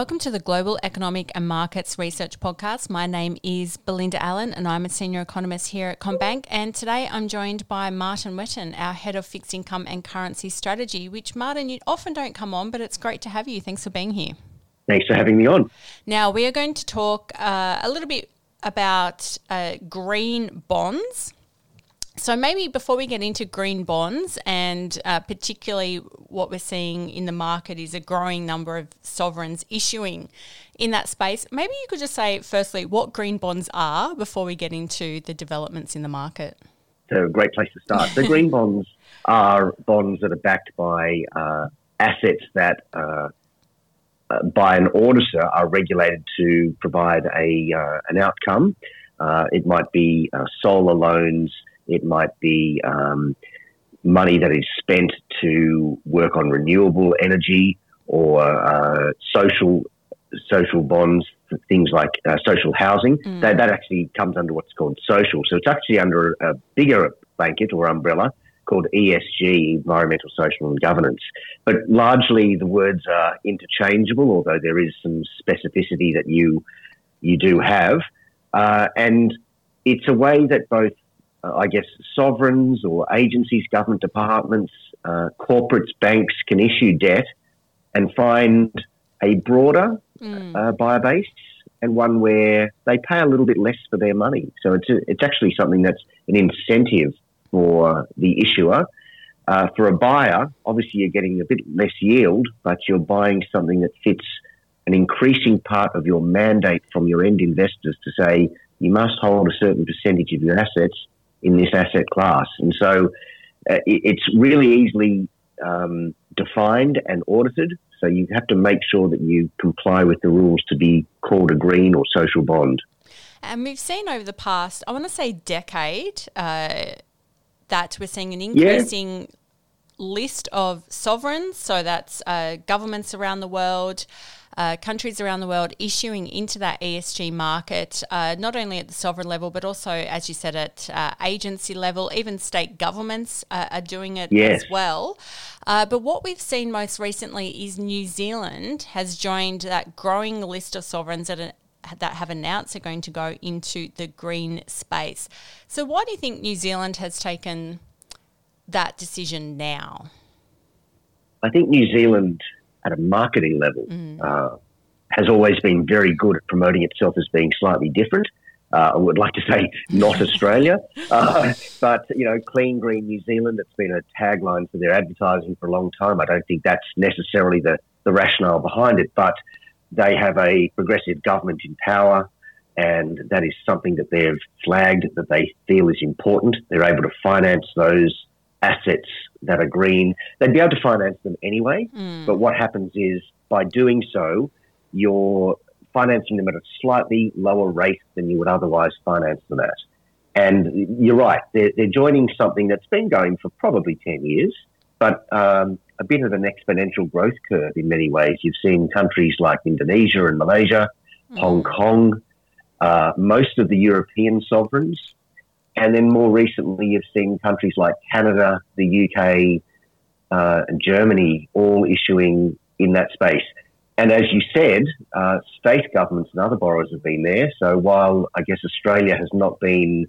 Welcome to the Global Economic and Markets Research Podcast. My name is Belinda Allen and I'm a senior economist here at CommBank. And today I'm joined by Martin Whetton, our head of fixed income and currency strategy, which, Martin, you often don't come on, but it's great to have you. Thanks for being here. Thanks for having me on. Now, we are going to talk uh, a little bit about uh, green bonds. So, maybe before we get into green bonds, and uh, particularly what we're seeing in the market is a growing number of sovereigns issuing in that space, maybe you could just say, firstly, what green bonds are before we get into the developments in the market. So, a great place to start. The green bonds are bonds that are backed by uh, assets that, uh, uh by an auditor, are regulated to provide a uh, an outcome. Uh, it might be solar loans it might be um, money that is spent to work on renewable energy or uh, social social bonds, things like uh, social housing. Mm. That, that actually comes under what's called social. So it's actually under a bigger blanket or umbrella called ESG, environmental, social, and governance. But largely the words are interchangeable, although there is some specificity that you you do have. Uh, and it's a way that both uh, I guess, sovereigns or agencies, government departments, uh, corporates, banks can issue debt and find a broader mm. uh, buyer base and one where they pay a little bit less for their money. So it's, a, it's actually something that's an incentive for the issuer. Uh, for a buyer, obviously you're getting a bit less yield, but you're buying something that fits an increasing part of your mandate from your end investors to say you must hold a certain percentage of your assets in this asset class. And so uh, it, it's really easily um, defined and audited. So you have to make sure that you comply with the rules to be called a green or social bond. And we've seen over the past, I want to say, decade, uh, that we're seeing an increasing yeah. list of sovereigns. So that's uh, governments around the world uh, countries around the world issuing into that ESG market, uh, not only at the sovereign level, but also, as you said, at uh, agency level. Even state governments uh, are doing it yes. as well. Uh, but what we've seen most recently is New Zealand has joined that growing list of sovereigns that are that have announced they're going to go into the green space. So, why do you think New Zealand has taken that decision now? I think New Zealand at a marketing level mm. uh, has always been very good at promoting itself as being slightly different. Uh, I would like to say not Australia, uh, but you know, clean green New Zealand. It's been a tagline for their advertising for a long time. I don't think that's necessarily the, the rationale behind it, but they have a progressive government in power, and that is something that they've flagged that they feel is important. They're able to finance those assets that are green. They'd be able to finance them anyway, mm. but what happens is by doing so, you're financing them at a slightly lower rate than you would otherwise finance them at. And you're right, they're, they're joining something that's been going for probably 10 years, but um, a bit of an exponential growth curve in many ways. You've seen countries like Indonesia and Malaysia, mm. Hong Kong, uh, most of the European sovereigns and then more recently, you've seen countries like Canada, the UK, uh, and Germany all issuing in that space. And as you said, uh, state governments and other borrowers have been there. So while I guess Australia has not been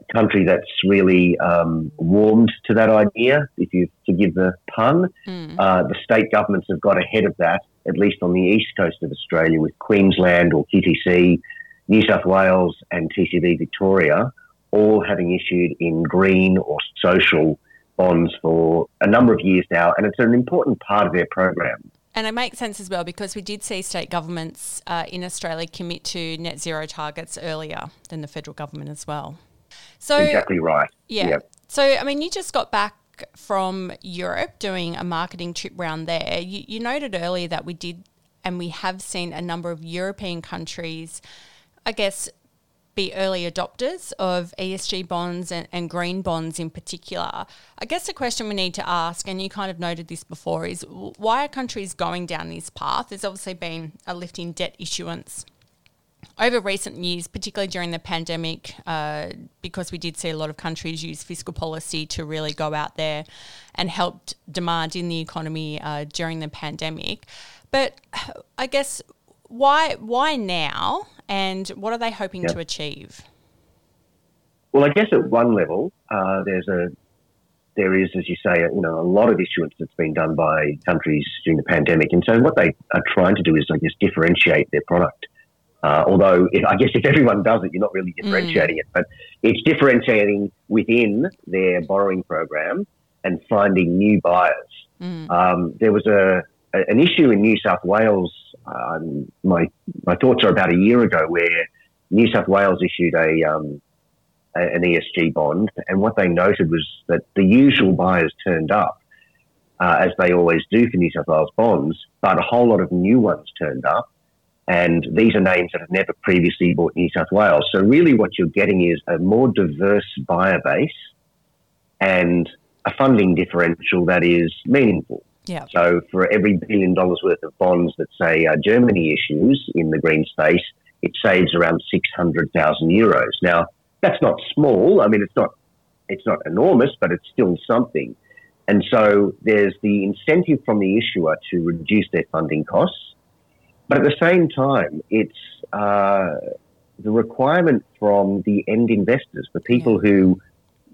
a country that's really um, warmed to that idea, if you forgive the pun, mm. uh, the state governments have got ahead of that, at least on the east coast of Australia, with Queensland or QTC, New South Wales, and TCV Victoria all having issued in green or social bonds for a number of years now, and it's an important part of their program. And it makes sense as well because we did see state governments uh, in Australia commit to net zero targets earlier than the federal government as well. So exactly right. Yeah. So I mean, you just got back from Europe doing a marketing trip around there. You, you noted earlier that we did, and we have seen a number of European countries, I guess, be early adopters of ESG bonds and, and, green bonds in particular. I guess the question we need to ask, and you kind of noted this before, is why are countries going down this path? There's obviously been a lift in debt issuance over recent years, particularly during the pandemic, uh, because we did see a lot of countries use fiscal policy to really go out there and help demand in the economy uh, during the pandemic. But I guess why why now, and what are they hoping yep. to achieve? Well, I guess at one level, uh, there's a there is, as you say, you know, a lot of issuance that's been done by countries during the pandemic, and so what they are trying to do is, I guess, differentiate their product. Uh, although if, I guess if everyone does it, you're not really differentiating mm. it, but it's differentiating within their borrowing program and finding new buyers. Mm. Um, there was a, a, an issue in New South Wales. Um, my my thoughts are about a year ago, where New South Wales issued a, um, an ESG bond, and what they noted was that the usual buyers turned up, uh, as they always do for New South Wales bonds, but a whole lot of new ones turned up and these are names that have never previously bought New South Wales. So, really, what you're getting is a more diverse buyer base and a funding differential that is meaningful. Yeah. So, for every billion dollars worth of bonds that, say, uh, Germany issues in the green space, it saves around 600,000 euros. Now, that's not small. I mean, it's not, it's not enormous, but it's still something. And so there's the incentive from the issuer to reduce their funding costs but at the same time, it's uh, the requirement from the end investors, the people who,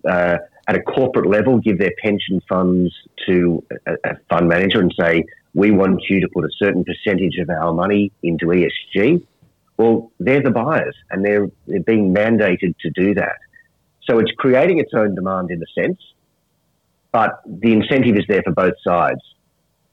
uh, at a corporate level, give their pension funds to a, a, fund manager and say, we want you to put a certain percentage of our money into ESG. Well, they're the buyers and they're, they're being mandated to do that. So it's creating its own demand in a sense, but the incentive is there for both sides.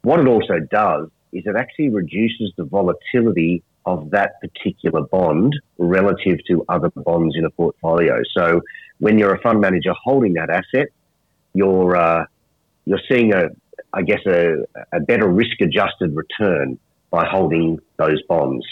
What it also does is it actually reduces the volatility of that particular bond relative to other bonds in a portfolio. So when you're a fund manager holding that asset, you're uh, you're seeing a I guess a, a better risk adjusted return by holding those bonds.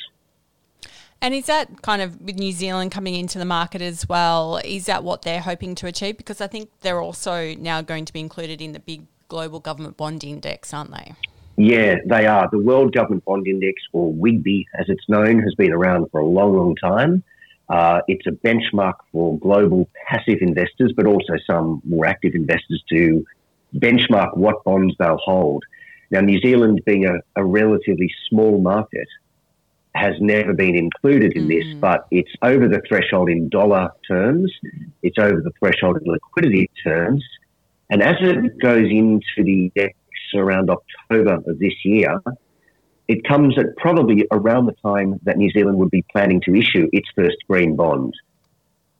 And is that kind of with New Zealand coming into the market as well? Is that what they're hoping to achieve? Because I think they're also now going to be included in the big global government bond index, aren't they? Yeah, they are. The World Government Bond Index, or WGBI as it's known, has been around for a long, long time. Uh, it's a benchmark for global passive investors, but also some more active investors to benchmark what bonds they'll hold. Now, New Zealand, being a, a relatively small market, has never been included in mm. this, but it's over the threshold in dollar terms, it's over the threshold in liquidity terms. And as it goes into the decks around October of this year, it comes at probably around the time that New Zealand would be planning to issue its first green bond.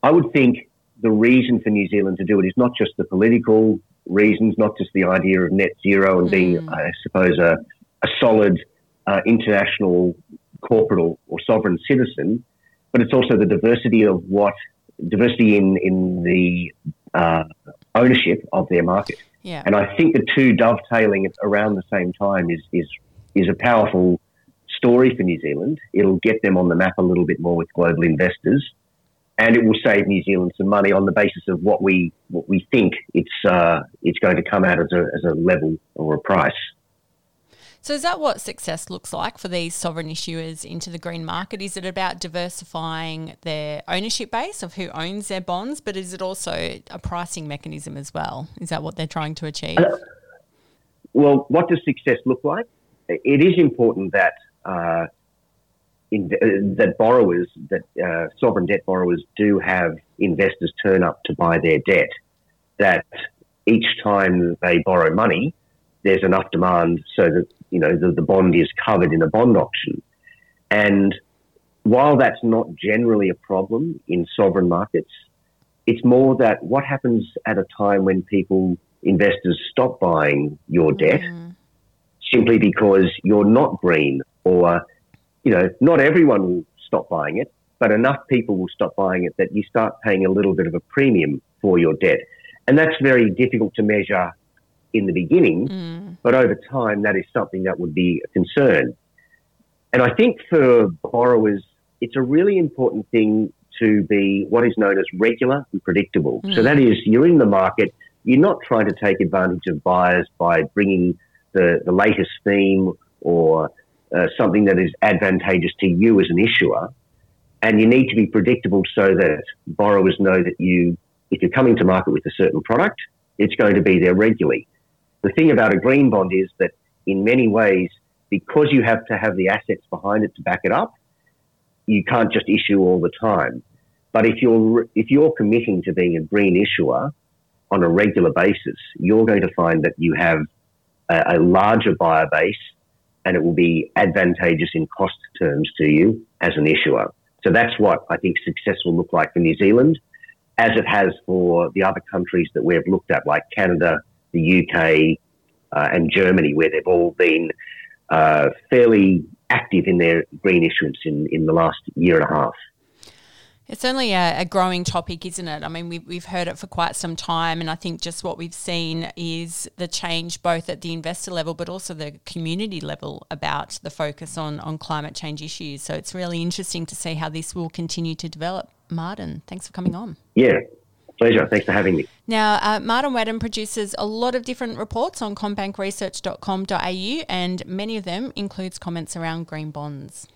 I would think the reason for New Zealand to do it is not just the political reasons, not just the idea of net zero and being, mm. I suppose, a, a solid uh, international corporate or, or, sovereign citizen, but it's also the diversity of what diversity in in the uh, ownership of their market. Yeah. And I think the two dovetailing around the same time is is is a powerful story for New Zealand. It'll get them on the map a little bit more with global investors, and it will save New Zealand some money on the basis of what we what we think it's uh, it's going to come out as a as a level or a price. So, is that what success looks like for these sovereign issuers into the green market? Is it about diversifying their ownership base of who owns their bonds, but is it also a pricing mechanism as well? Is that what they're trying to achieve? Uh, well, what does success look like? It is important that uh, in, uh, that borrowers, that uh, sovereign debt borrowers, do have investors turn up to buy their debt. That each time they borrow money, there's enough demand so that you know the, the bond is covered in a bond auction. And while that's not generally a problem in sovereign markets, it's more that what happens at a time when people, investors, stop buying your debt mm. Simply because you're not green, or you know, not everyone will stop buying it, but enough people will stop buying it that you start paying a little bit of a premium for your debt, and that's very difficult to measure in the beginning, mm. but over time, that is something that would be a concern. And I think for borrowers, it's a really important thing to be what is known as regular and predictable. Mm. So that is, you're in the market, you're not trying to take advantage of buyers by bringing the, the latest theme or uh, something that is advantageous to you as an issuer. And you need to be predictable so that borrowers know that you, if you're coming to market with a certain product, it's going to be there regularly. The thing about a green bond is that in many ways, because you have to have the assets behind it to back it up, you can't just issue all the time. But if you're if you're committing to being a green issuer on a regular basis, you're going to find that you have a, a larger buyer base, and it will be advantageous in cost terms to you as an issuer. So that's what I think success will look like for New Zealand, as it has for the other countries that we've looked at, like Canada, the UK, uh, and Germany, where they've all been uh, fairly active in their green issuance in, in the last year and a half. It's certainly a, a, growing topic, isn't it? I mean, we've, we've heard it for quite some time, and I think just what we've seen is the change both at the investor level but also the community level about the focus on, on climate change issues. So it's really interesting to see how this will continue to develop. Martin, thanks for coming on. Yeah, Pleasure. Thanks for having me. Now, uh, Martin Whetton produces a lot of different reports on commbankresearch.com.au, and many of them includes comments around green bonds.